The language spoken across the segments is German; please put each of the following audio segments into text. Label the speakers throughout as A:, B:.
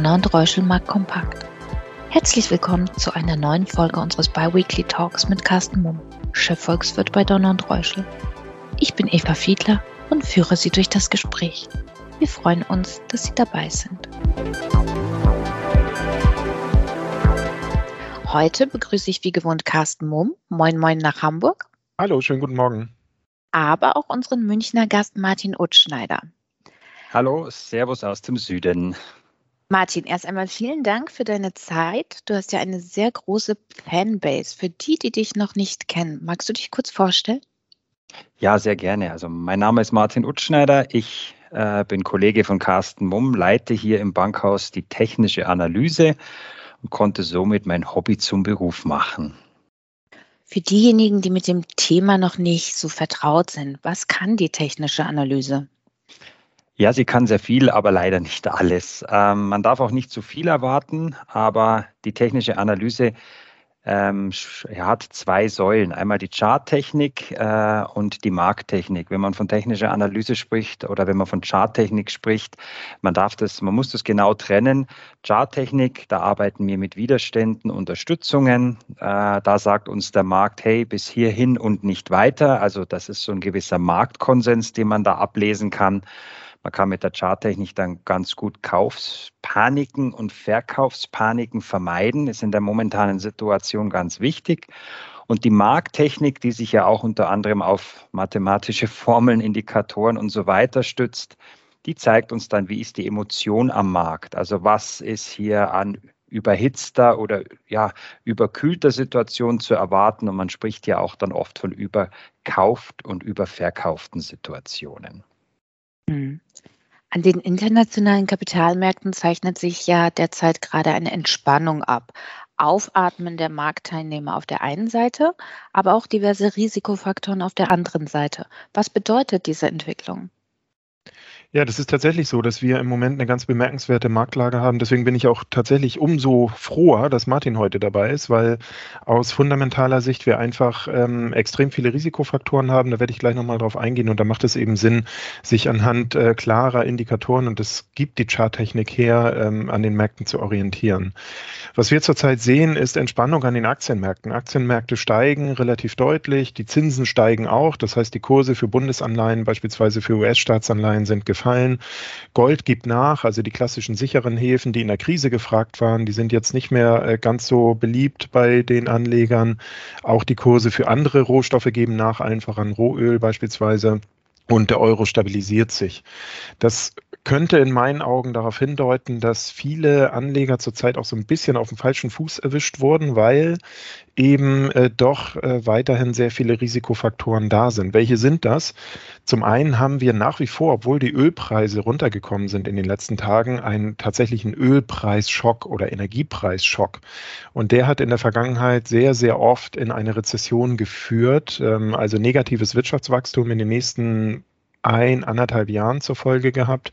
A: Donner und Reuschel Markt Kompakt. Herzlich willkommen zu einer neuen Folge unseres Biweekly Talks mit Carsten Mumm, Chefvolkswirt bei Donner und Reuschel. Ich bin Eva Fiedler und führe Sie durch das Gespräch. Wir freuen uns, dass Sie dabei sind. Heute begrüße ich wie gewohnt Carsten Mumm. Moin, moin nach Hamburg.
B: Hallo, schönen guten Morgen.
A: Aber auch unseren Münchner Gast Martin Utschneider.
C: Hallo, Servus aus dem Süden.
A: Martin, erst einmal vielen Dank für deine Zeit. Du hast ja eine sehr große Fanbase. Für die, die dich noch nicht kennen, magst du dich kurz vorstellen?
C: Ja, sehr gerne. Also mein Name ist Martin Utschneider. Ich äh, bin Kollege von Carsten Mumm, leite hier im Bankhaus die technische Analyse und konnte somit mein Hobby zum Beruf machen.
A: Für diejenigen, die mit dem Thema noch nicht so vertraut sind, was kann die technische Analyse?
C: Ja, sie kann sehr viel, aber leider nicht alles. Ähm, man darf auch nicht zu viel erwarten, aber die technische Analyse ähm, hat zwei Säulen. Einmal die Charttechnik äh, und die Markttechnik. Wenn man von technischer Analyse spricht oder wenn man von Charttechnik spricht, man darf das, man muss das genau trennen. Charttechnik, da arbeiten wir mit Widerständen, Unterstützungen. Äh, da sagt uns der Markt, hey, bis hierhin und nicht weiter. Also das ist so ein gewisser Marktkonsens, den man da ablesen kann. Man kann mit der Charttechnik dann ganz gut Kaufspaniken und Verkaufspaniken vermeiden. Ist in der momentanen Situation ganz wichtig. Und die Markttechnik, die sich ja auch unter anderem auf mathematische Formeln, Indikatoren und so weiter stützt, die zeigt uns dann, wie ist die Emotion am Markt. Also was ist hier an überhitzter oder ja, überkühlter Situation zu erwarten. Und man spricht ja auch dann oft von überkauft und überverkauften Situationen.
A: Hm. An den internationalen Kapitalmärkten zeichnet sich ja derzeit gerade eine Entspannung ab. Aufatmen der Marktteilnehmer auf der einen Seite, aber auch diverse Risikofaktoren auf der anderen Seite. Was bedeutet diese Entwicklung?
B: Ja, das ist tatsächlich so, dass wir im Moment eine ganz bemerkenswerte Marktlage haben. Deswegen bin ich auch tatsächlich umso froher, dass Martin heute dabei ist, weil aus fundamentaler Sicht wir einfach ähm, extrem viele Risikofaktoren haben. Da werde ich gleich nochmal drauf eingehen. Und da macht es eben Sinn, sich anhand äh, klarer Indikatoren, und das gibt die Charttechnik her, ähm, an den Märkten zu orientieren. Was wir zurzeit sehen, ist Entspannung an den Aktienmärkten. Aktienmärkte steigen relativ deutlich, die Zinsen steigen auch. Das heißt, die Kurse für Bundesanleihen, beispielsweise für US-Staatsanleihen, sind gefallen gefallen. Gold gibt nach, also die klassischen sicheren Häfen, die in der Krise gefragt waren, die sind jetzt nicht mehr äh, ganz so beliebt bei den Anlegern. Auch die Kurse für andere Rohstoffe geben nach, einfach an Rohöl beispielsweise. Und der Euro stabilisiert sich. Das könnte in meinen Augen darauf hindeuten, dass viele Anleger zurzeit auch so ein bisschen auf dem falschen Fuß erwischt wurden, weil eben äh, doch äh, weiterhin sehr viele Risikofaktoren da sind. Welche sind das? Zum einen haben wir nach wie vor, obwohl die Ölpreise runtergekommen sind in den letzten Tagen, einen tatsächlichen Ölpreisschock oder Energiepreisschock. Und der hat in der Vergangenheit sehr, sehr oft in eine Rezession geführt, ähm, also negatives Wirtschaftswachstum in den nächsten ein, anderthalb Jahren zur Folge gehabt.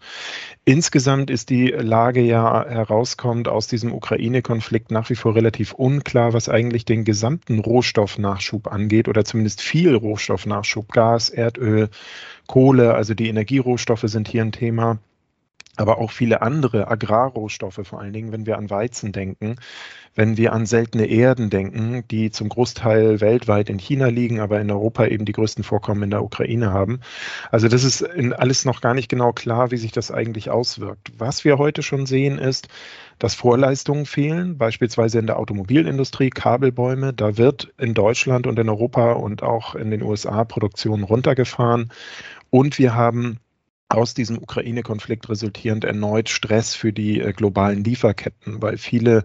B: Insgesamt ist die Lage ja herauskommt aus diesem Ukraine-Konflikt nach wie vor relativ unklar, was eigentlich den gesamten Rohstoffnachschub angeht oder zumindest viel Rohstoffnachschub. Gas, Erdöl, Kohle, also die Energierohstoffe sind hier ein Thema aber auch viele andere Agrarrohstoffe, vor allen Dingen, wenn wir an Weizen denken, wenn wir an seltene Erden denken, die zum Großteil weltweit in China liegen, aber in Europa eben die größten Vorkommen in der Ukraine haben. Also das ist alles noch gar nicht genau klar, wie sich das eigentlich auswirkt. Was wir heute schon sehen, ist, dass Vorleistungen fehlen, beispielsweise in der Automobilindustrie, Kabelbäume. Da wird in Deutschland und in Europa und auch in den USA Produktion runtergefahren. Und wir haben aus diesem Ukraine-Konflikt resultierend erneut Stress für die äh, globalen Lieferketten, weil viele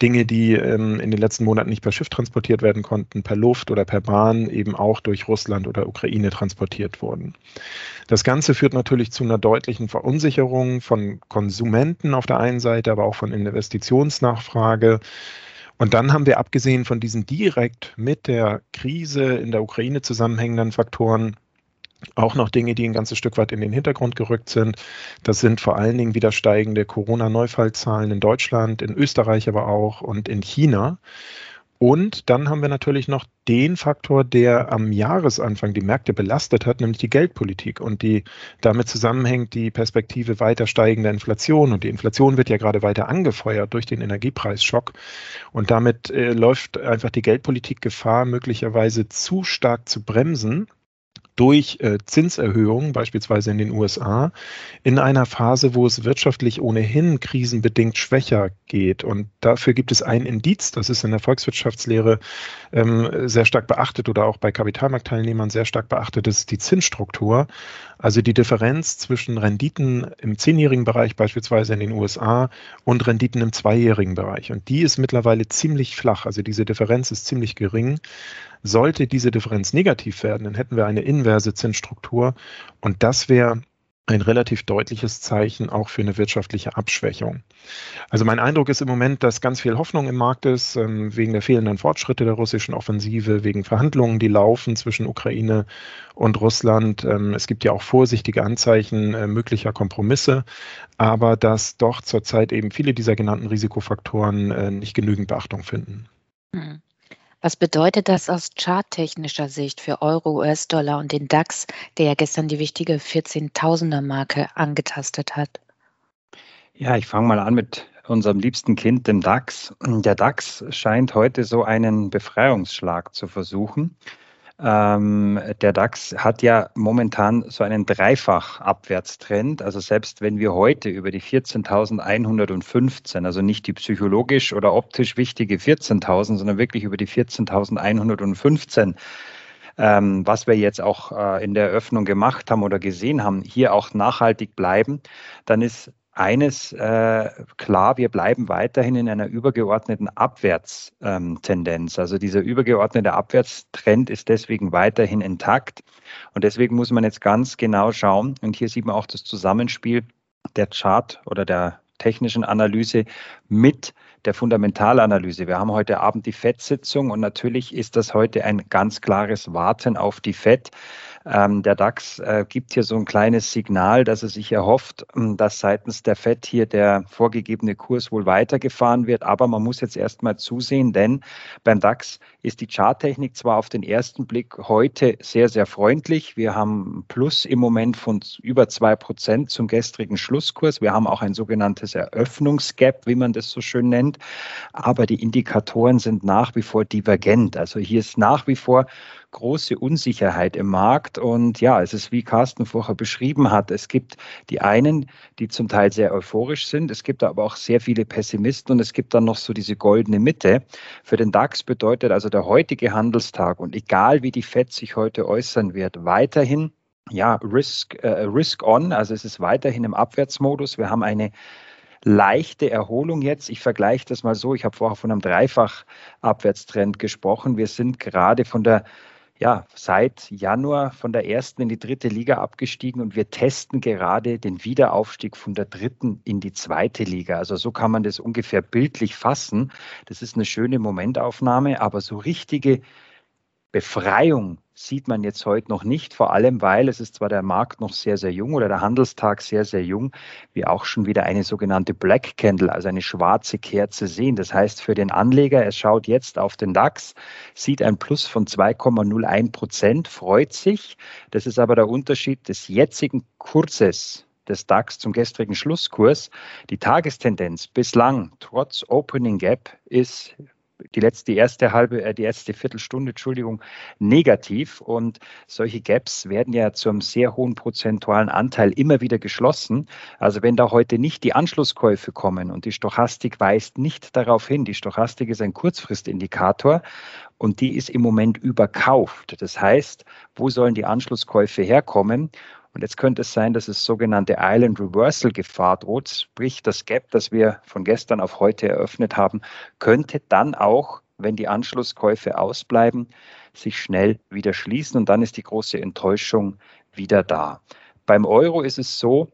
B: Dinge, die ähm, in den letzten Monaten nicht per Schiff transportiert werden konnten, per Luft oder per Bahn eben auch durch Russland oder Ukraine transportiert wurden. Das Ganze führt natürlich zu einer deutlichen Verunsicherung von Konsumenten auf der einen Seite, aber auch von Investitionsnachfrage. Und dann haben wir abgesehen von diesen direkt mit der Krise in der Ukraine zusammenhängenden Faktoren auch noch Dinge, die ein ganzes Stück weit in den Hintergrund gerückt sind. Das sind vor allen Dingen wieder steigende Corona-Neufallzahlen in Deutschland, in Österreich aber auch und in China. Und dann haben wir natürlich noch den Faktor, der am Jahresanfang die Märkte belastet hat, nämlich die Geldpolitik und die damit zusammenhängt die Perspektive weiter steigender Inflation. Und die Inflation wird ja gerade weiter angefeuert durch den Energiepreisschock. Und damit äh, läuft einfach die Geldpolitik Gefahr, möglicherweise zu stark zu bremsen durch äh, Zinserhöhungen, beispielsweise in den USA, in einer Phase, wo es wirtschaftlich ohnehin krisenbedingt schwächer geht. Und dafür gibt es ein Indiz, das ist in der Volkswirtschaftslehre ähm, sehr stark beachtet oder auch bei Kapitalmarktteilnehmern sehr stark beachtet, das ist die Zinsstruktur. Also die Differenz zwischen Renditen im zehnjährigen Bereich beispielsweise in den USA und Renditen im zweijährigen Bereich. Und die ist mittlerweile ziemlich flach. Also diese Differenz ist ziemlich gering. Sollte diese Differenz negativ werden, dann hätten wir eine inverse Zinsstruktur und das wäre ein relativ deutliches Zeichen auch für eine wirtschaftliche Abschwächung. Also mein Eindruck ist im Moment, dass ganz viel Hoffnung im Markt ist, ähm, wegen der fehlenden Fortschritte der russischen Offensive, wegen Verhandlungen, die laufen zwischen Ukraine und Russland. Ähm, es gibt ja auch vorsichtige Anzeichen äh, möglicher Kompromisse, aber dass doch zurzeit eben viele dieser genannten Risikofaktoren äh, nicht genügend Beachtung finden.
A: Hm. Was bedeutet das aus charttechnischer Sicht für Euro, US-Dollar und den DAX, der ja gestern die wichtige 14.000er-Marke angetastet hat?
C: Ja, ich fange mal an mit unserem liebsten Kind, dem DAX. Der DAX scheint heute so einen Befreiungsschlag zu versuchen. Ähm, der DAX hat ja momentan so einen Dreifach-Abwärtstrend. Also selbst wenn wir heute über die 14.115, also nicht die psychologisch oder optisch wichtige 14.000, sondern wirklich über die 14.115 ähm, was wir jetzt auch äh, in der Eröffnung gemacht haben oder gesehen haben, hier auch nachhaltig bleiben, dann ist eines äh, klar, wir bleiben weiterhin in einer übergeordneten Abwärtstendenz. Also dieser übergeordnete Abwärtstrend ist deswegen weiterhin intakt. Und deswegen muss man jetzt ganz genau schauen. Und hier sieht man auch das Zusammenspiel der Chart oder der technischen Analyse mit der Fundamentalanalyse. Wir haben heute Abend die FED-Sitzung und natürlich ist das heute ein ganz klares Warten auf die FED. Ähm, der DAX äh, gibt hier so ein kleines Signal, dass er sich erhofft, ähm, dass seitens der FED hier der vorgegebene Kurs wohl weitergefahren wird. Aber man muss jetzt erstmal zusehen, denn beim DAX ist die Charttechnik zwar auf den ersten Blick heute sehr, sehr freundlich. Wir haben Plus im Moment von über zwei Prozent zum gestrigen Schlusskurs. Wir haben auch ein sogenanntes Eröffnungsgap, wie man das so schön nennt. Aber die Indikatoren sind nach wie vor divergent. Also hier ist nach wie vor große Unsicherheit im Markt. Und ja, es ist, wie Carsten vorher beschrieben hat, es gibt die einen, die zum Teil sehr euphorisch sind. Es gibt aber auch sehr viele Pessimisten und es gibt dann noch so diese goldene Mitte. Für den DAX bedeutet also der heutige Handelstag und egal wie die FED sich heute äußern wird, weiterhin ja, Risk, äh, Risk on, also es ist weiterhin im Abwärtsmodus. Wir haben eine leichte Erholung jetzt. Ich vergleiche das mal so. Ich habe vorher von einem Dreifach-Abwärtstrend gesprochen. Wir sind gerade von der ja, seit Januar von der ersten in die dritte Liga abgestiegen und wir testen gerade den Wiederaufstieg von der dritten in die zweite Liga. Also so kann man das ungefähr bildlich fassen. Das ist eine schöne Momentaufnahme, aber so richtige Befreiung sieht man jetzt heute noch nicht, vor allem weil es ist zwar der Markt noch sehr, sehr jung oder der Handelstag sehr, sehr jung, wir auch schon wieder eine sogenannte Black Candle, also eine schwarze Kerze sehen. Das heißt für den Anleger, er schaut jetzt auf den DAX, sieht ein Plus von 2,01 Prozent, freut sich. Das ist aber der Unterschied des jetzigen Kurses des DAX zum gestrigen Schlusskurs. Die Tagestendenz bislang trotz Opening Gap ist die letzte, die erste halbe, äh, die erste Viertelstunde, Entschuldigung, negativ. Und solche Gaps werden ja zu einem sehr hohen prozentualen Anteil immer wieder geschlossen. Also wenn da heute nicht die Anschlusskäufe kommen und die Stochastik weist nicht darauf hin, die Stochastik ist ein Kurzfristindikator und die ist im Moment überkauft. Das heißt, wo sollen die Anschlusskäufe herkommen? Und jetzt könnte es sein, dass es sogenannte Island Reversal Gefahr droht, sprich das Gap, das wir von gestern auf heute eröffnet haben, könnte dann auch, wenn die Anschlusskäufe ausbleiben, sich schnell wieder schließen und dann ist die große Enttäuschung wieder da. Beim Euro ist es so,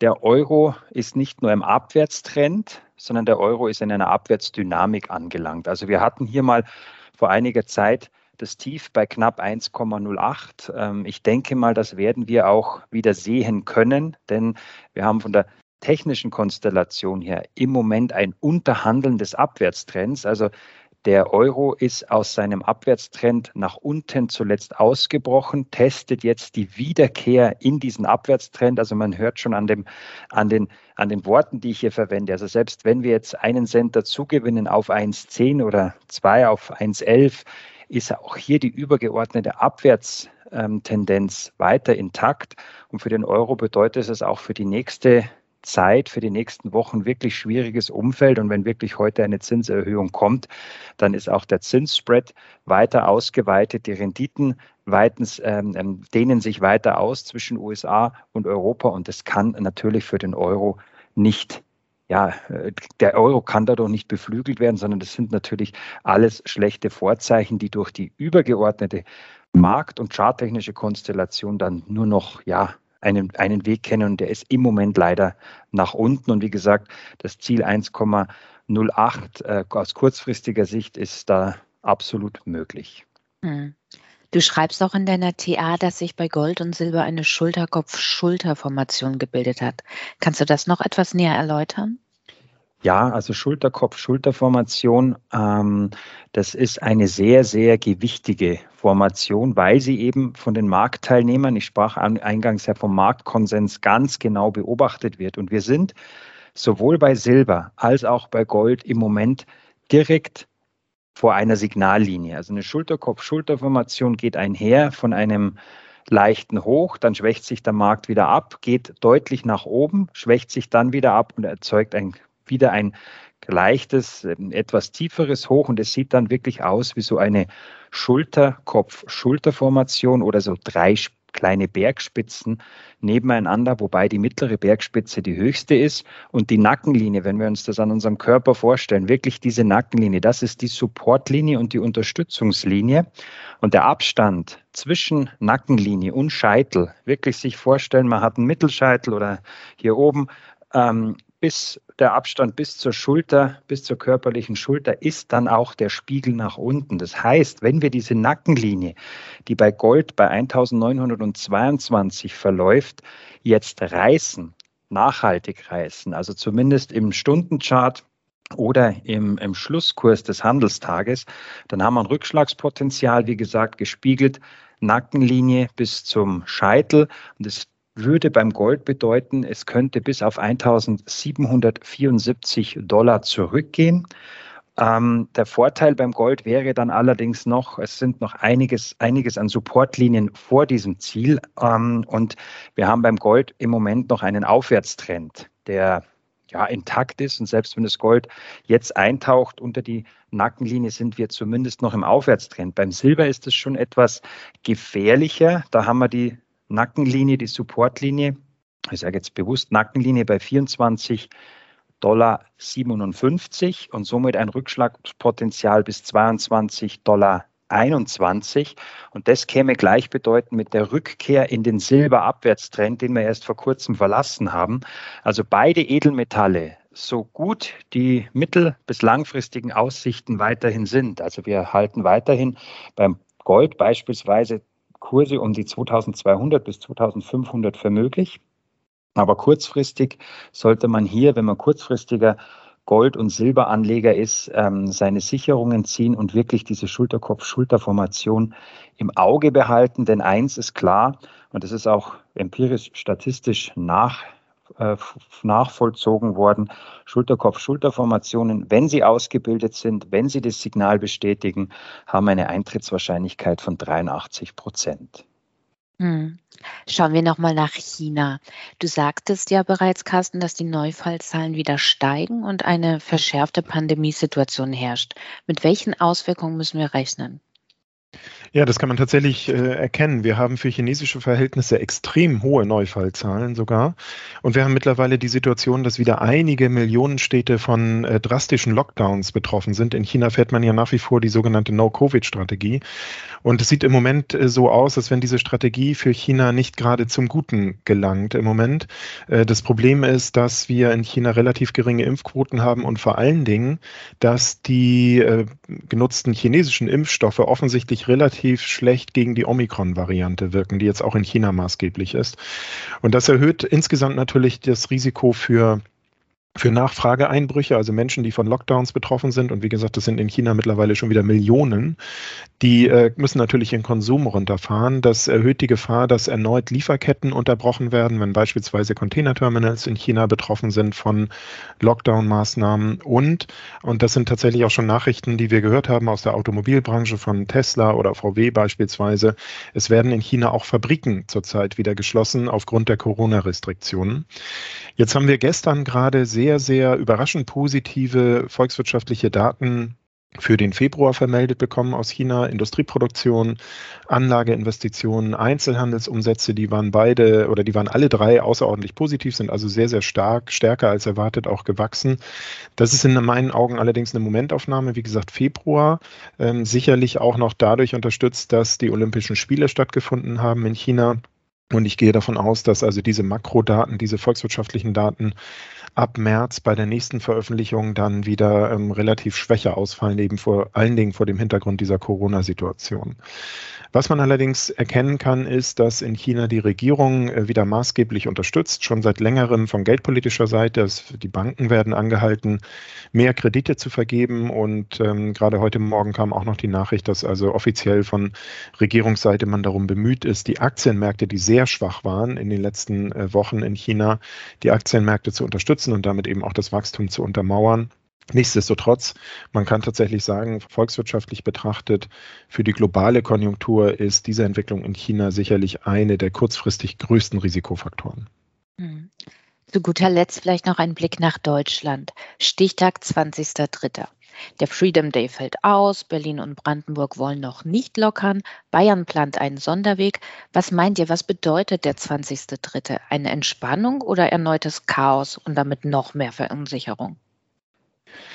C: der Euro ist nicht nur im Abwärtstrend, sondern der Euro ist in einer Abwärtsdynamik angelangt. Also wir hatten hier mal vor einiger Zeit das Tief bei knapp 1,08. Ähm, ich denke mal, das werden wir auch wieder sehen können, denn wir haben von der technischen Konstellation her im Moment ein Unterhandeln des Abwärtstrends. Also Der Euro ist aus seinem Abwärtstrend nach unten zuletzt ausgebrochen, testet jetzt die Wiederkehr in diesen Abwärtstrend. Also man hört schon an, dem, an, den, an den Worten, die ich hier verwende. Also selbst wenn wir jetzt einen Cent dazugewinnen auf 1,10 oder zwei auf 1,11, ist auch hier die übergeordnete Abwärtstendenz weiter intakt. Und für den Euro bedeutet es auch für die nächste Zeit für die nächsten Wochen wirklich schwieriges Umfeld. Und wenn wirklich heute eine Zinserhöhung kommt, dann ist auch der Zinsspread weiter ausgeweitet. Die Renditen weitens, ähm, ähm dehnen sich weiter aus zwischen USA und Europa. Und das kann natürlich für den Euro nicht ja, äh, der Euro kann dadurch nicht beflügelt werden, sondern das sind natürlich alles schlechte Vorzeichen, die durch die übergeordnete markt- und charttechnische Konstellation dann nur noch ja, einen, einen Weg kennen und der ist im Moment leider nach unten. Und wie gesagt, das Ziel 1,08 äh, aus kurzfristiger Sicht ist da absolut möglich.
A: Hm. Du schreibst auch in deiner TA, dass sich bei Gold und Silber eine Schulterkopf-Schulterformation gebildet hat. Kannst du das noch etwas näher erläutern?
C: Ja, also Schulterkopf-Schulterformation, ähm, das ist eine sehr, sehr gewichtige Formation, weil sie eben von den Marktteilnehmern, ich sprach eingangs ja vom Marktkonsens, ganz genau beobachtet wird. Und wir sind sowohl bei Silber als auch bei Gold im Moment direkt vor einer Signallinie. Also eine Schulterkopf-Schulterformation geht einher von einem leichten Hoch, dann schwächt sich der Markt wieder ab, geht deutlich nach oben, schwächt sich dann wieder ab und erzeugt ein wieder ein leichtes, ähm, etwas tieferes Hoch und es sieht dann wirklich aus wie so eine Schulter-Kopf-Schulter-Formation oder so drei kleine Bergspitzen nebeneinander, wobei die mittlere Bergspitze die höchste ist und die Nackenlinie, wenn wir uns das an unserem Körper vorstellen, wirklich diese Nackenlinie, das ist die Supportlinie und die Unterstützungslinie. Und der Abstand zwischen Nackenlinie und Scheitel, wirklich sich vorstellen, man hat einen Mittelscheitel oder hier oben ähm, bis der Abstand bis zur Schulter, bis zur körperlichen Schulter ist dann auch der Spiegel nach unten. Das heißt, wenn wir diese Nackenlinie, die bei Gold bei 1922 verläuft, jetzt reißen, nachhaltig reißen, also zumindest im Stundenchart oder im, im Schlusskurs des Handelstages, dann haben wir ein Rückschlagspotenzial, wie gesagt, gespiegelt Nackenlinie bis zum Scheitel. Und das würde beim Gold bedeuten, es könnte bis auf 1774 Dollar zurückgehen. Ähm, der Vorteil beim Gold wäre dann allerdings noch, es sind noch einiges, einiges an Supportlinien vor diesem Ziel. Ähm, und wir haben beim Gold im Moment noch einen Aufwärtstrend, der ja intakt ist. Und selbst wenn das Gold jetzt eintaucht unter die Nackenlinie, sind wir zumindest noch im Aufwärtstrend. Beim Silber ist es schon etwas gefährlicher. Da haben wir die Nackenlinie, die Supportlinie, ich sage jetzt bewusst Nackenlinie bei 24 Dollar 57 und somit ein Rückschlagpotenzial bis 22 Dollar 21. Und das käme gleichbedeutend mit der Rückkehr in den Silberabwärtstrend, den wir erst vor kurzem verlassen haben. Also beide Edelmetalle, so gut die mittel- bis langfristigen Aussichten weiterhin sind. Also wir halten weiterhin beim Gold beispielsweise Kurse um die 2200 bis 2500 für möglich. Aber kurzfristig sollte man hier, wenn man kurzfristiger Gold- und Silberanleger ist, ähm, seine Sicherungen ziehen und wirklich diese Schulterkopf-Schulterformation im Auge behalten. Denn eins ist klar, und das ist auch empirisch statistisch nach äh, nachvollzogen worden. Schulterkopf-Schulterformationen, wenn sie ausgebildet sind, wenn sie das Signal bestätigen, haben eine Eintrittswahrscheinlichkeit von 83 Prozent.
A: Hm. Schauen wir nochmal nach China. Du sagtest ja bereits, Carsten, dass die Neufallzahlen wieder steigen und eine verschärfte Pandemiesituation herrscht. Mit welchen Auswirkungen müssen wir rechnen?
B: Ja, das kann man tatsächlich äh, erkennen. Wir haben für chinesische Verhältnisse extrem hohe Neufallzahlen sogar. Und wir haben mittlerweile die Situation, dass wieder einige Millionenstädte von äh, drastischen Lockdowns betroffen sind. In China fährt man ja nach wie vor die sogenannte No-Covid-Strategie. Und es sieht im Moment äh, so aus, als wenn diese Strategie für China nicht gerade zum Guten gelangt im Moment. Äh, das Problem ist, dass wir in China relativ geringe Impfquoten haben und vor allen Dingen, dass die äh, genutzten chinesischen Impfstoffe offensichtlich relativ relativ schlecht gegen die Omikron-Variante wirken, die jetzt auch in China maßgeblich ist. Und das erhöht insgesamt natürlich das Risiko für für Nachfrageeinbrüche, also Menschen, die von Lockdowns betroffen sind. Und wie gesagt, das sind in China mittlerweile schon wieder Millionen. Die äh, müssen natürlich ihren Konsum runterfahren. Das erhöht die Gefahr, dass erneut Lieferketten unterbrochen werden, wenn beispielsweise Containerterminals in China betroffen sind von Lockdown-Maßnahmen. Und, und das sind tatsächlich auch schon Nachrichten, die wir gehört haben aus der Automobilbranche von Tesla oder VW beispielsweise. Es werden in China auch Fabriken zurzeit wieder geschlossen aufgrund der Corona-Restriktionen. Jetzt haben wir gestern gerade sehr sehr, sehr überraschend positive volkswirtschaftliche Daten für den Februar vermeldet bekommen aus China. Industrieproduktion, Anlageinvestitionen, Einzelhandelsumsätze, die waren beide oder die waren alle drei außerordentlich positiv, sind also sehr, sehr stark, stärker als erwartet auch gewachsen. Das ist in meinen Augen allerdings eine Momentaufnahme, wie gesagt, Februar. Ähm, sicherlich auch noch dadurch unterstützt, dass die Olympischen Spiele stattgefunden haben in China. Und ich gehe davon aus, dass also diese Makrodaten, diese volkswirtschaftlichen Daten ab März bei der nächsten Veröffentlichung dann wieder ähm, relativ schwächer ausfallen, eben vor allen Dingen vor dem Hintergrund dieser Corona-Situation. Was man allerdings erkennen kann, ist, dass in China die Regierung äh, wieder maßgeblich unterstützt, schon seit längerem von geldpolitischer Seite. Die Banken werden angehalten, mehr Kredite zu vergeben. Und ähm, gerade heute Morgen kam auch noch die Nachricht, dass also offiziell von Regierungsseite man darum bemüht ist, die Aktienmärkte, die sehr schwach waren in den letzten äh, Wochen in China, die Aktienmärkte zu unterstützen und damit eben auch das Wachstum zu untermauern. Nichtsdestotrotz, man kann tatsächlich sagen, volkswirtschaftlich betrachtet, für die globale Konjunktur ist diese Entwicklung in China sicherlich eine der kurzfristig größten Risikofaktoren.
A: Hm. Zu guter Letzt vielleicht noch ein Blick nach Deutschland. Stichtag 20.03. Der Freedom Day fällt aus, Berlin und Brandenburg wollen noch nicht lockern, Bayern plant einen Sonderweg. Was meint ihr, was bedeutet der 20.03.? Eine Entspannung oder erneutes Chaos und damit noch mehr Verunsicherung?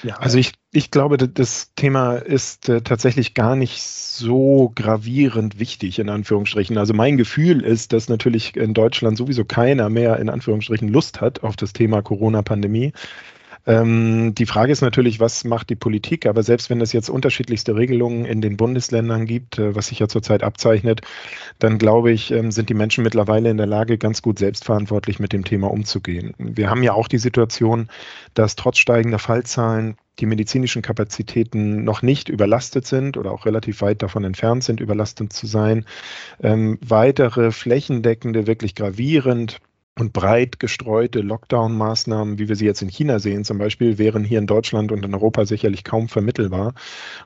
B: Ja, also ich, ich glaube, das Thema ist äh, tatsächlich gar nicht so gravierend wichtig, in Anführungsstrichen. Also mein Gefühl ist, dass natürlich in Deutschland sowieso keiner mehr, in Anführungsstrichen, Lust hat auf das Thema Corona-Pandemie. Ähm, die Frage ist natürlich, was macht die Politik? Aber selbst wenn es jetzt unterschiedlichste Regelungen in den Bundesländern gibt, äh, was sich ja zurzeit abzeichnet, dann glaube ich, ähm, sind die Menschen mittlerweile in der Lage, ganz gut selbstverantwortlich mit dem Thema umzugehen. Wir haben ja auch die Situation, dass trotz steigender Fallzahlen die medizinischen Kapazitäten noch nicht überlastet sind oder auch relativ weit davon entfernt sind, überlastet zu sein. Ähm, weitere flächendeckende, wirklich gravierend und breit gestreute Lockdown-Maßnahmen, wie wir sie jetzt in China sehen zum Beispiel, wären hier in Deutschland und in Europa sicherlich kaum vermittelbar.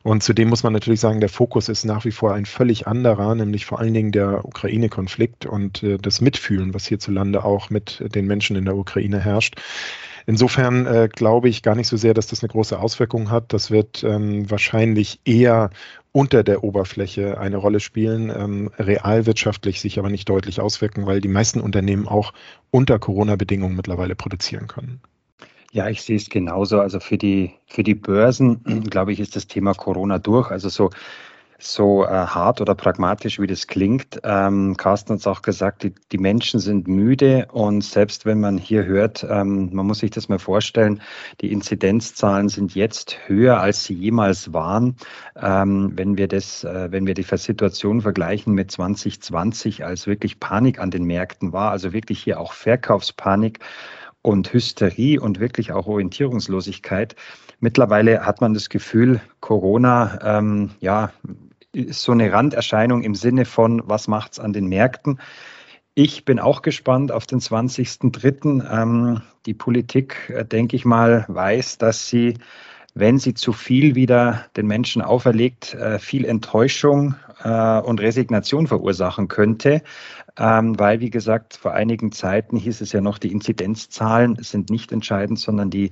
B: Und zudem muss man natürlich sagen, der Fokus ist nach wie vor ein völlig anderer, nämlich vor allen Dingen der Ukraine-Konflikt und äh, das Mitfühlen, was hierzulande auch mit den Menschen in der Ukraine herrscht. Insofern äh, glaube ich gar nicht so sehr, dass das eine große Auswirkung hat. Das wird ähm, wahrscheinlich eher unter der Oberfläche eine Rolle spielen, ähm, realwirtschaftlich sich aber nicht deutlich auswirken, weil die meisten Unternehmen auch unter Corona-Bedingungen mittlerweile produzieren können.
C: Ja, ich sehe es genauso. Also für die, für die Börsen, glaube ich, ist das Thema Corona durch. Also so so äh, hart oder pragmatisch, wie das klingt. Ähm, Carsten hat es auch gesagt, die, die Menschen sind müde und selbst wenn man hier hört, ähm, man muss sich das mal vorstellen, die Inzidenzzahlen sind jetzt höher, als sie jemals waren. Ähm, wenn wir das, äh, wenn wir die Situation vergleichen mit 2020, als wirklich Panik an den Märkten war, also wirklich hier auch Verkaufspanik und Hysterie und wirklich auch Orientierungslosigkeit. Mittlerweile hat man das Gefühl, Corona, ähm, ja, ist so eine Randerscheinung im Sinne von, was macht es an den Märkten? Ich bin auch gespannt auf den 20.03. Ähm, die Politik, äh, denke ich mal, weiß, dass sie, wenn sie zu viel wieder den Menschen auferlegt, äh, viel Enttäuschung äh, und Resignation verursachen könnte. Ähm, weil, wie gesagt, vor einigen Zeiten hieß es ja noch, die Inzidenzzahlen sind nicht entscheidend, sondern die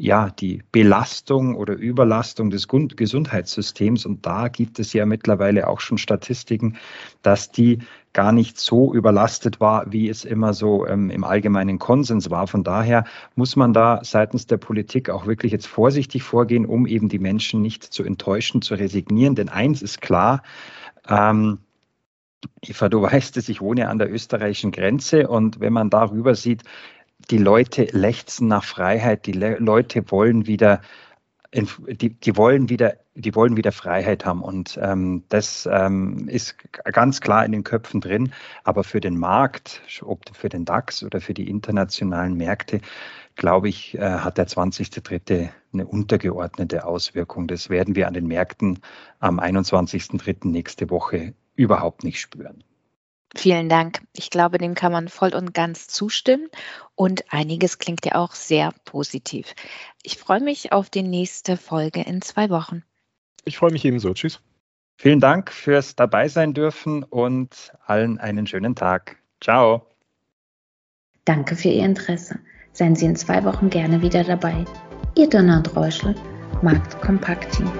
C: ja, die Belastung oder Überlastung des Gesundheitssystems. Und da gibt es ja mittlerweile auch schon Statistiken, dass die gar nicht so überlastet war, wie es immer so ähm, im allgemeinen Konsens war. Von daher muss man da seitens der Politik auch wirklich jetzt vorsichtig vorgehen, um eben die Menschen nicht zu enttäuschen, zu resignieren. Denn eins ist klar, ähm, Eva, du weißt es, ich wohne an der österreichischen Grenze und wenn man darüber sieht, die Leute lechzen nach Freiheit, die Le Leute wollen wieder, die, die wollen wieder die wollen wieder Freiheit haben. Und ähm, das ähm, ist ganz klar in den Köpfen drin. Aber für den Markt, ob für den DAX oder für die internationalen Märkte, glaube ich, äh, hat der 20.3. eine untergeordnete Auswirkung. Das werden wir an den Märkten am 21.3. nächste Woche überhaupt nicht spüren.
A: Vielen Dank. Ich glaube, dem kann man voll und ganz zustimmen und einiges klingt ja auch sehr positiv. Ich freue mich auf die nächste Folge in zwei Wochen.
B: Ich freue mich ebenso. Tschüss.
C: Vielen Dank fürs dabei sein dürfen und allen einen schönen Tag. Ciao.
D: Danke für Ihr Interesse. Seien Sie in zwei Wochen gerne wieder dabei. Ihr Donner und Reuschel, Markt Kompakt Team.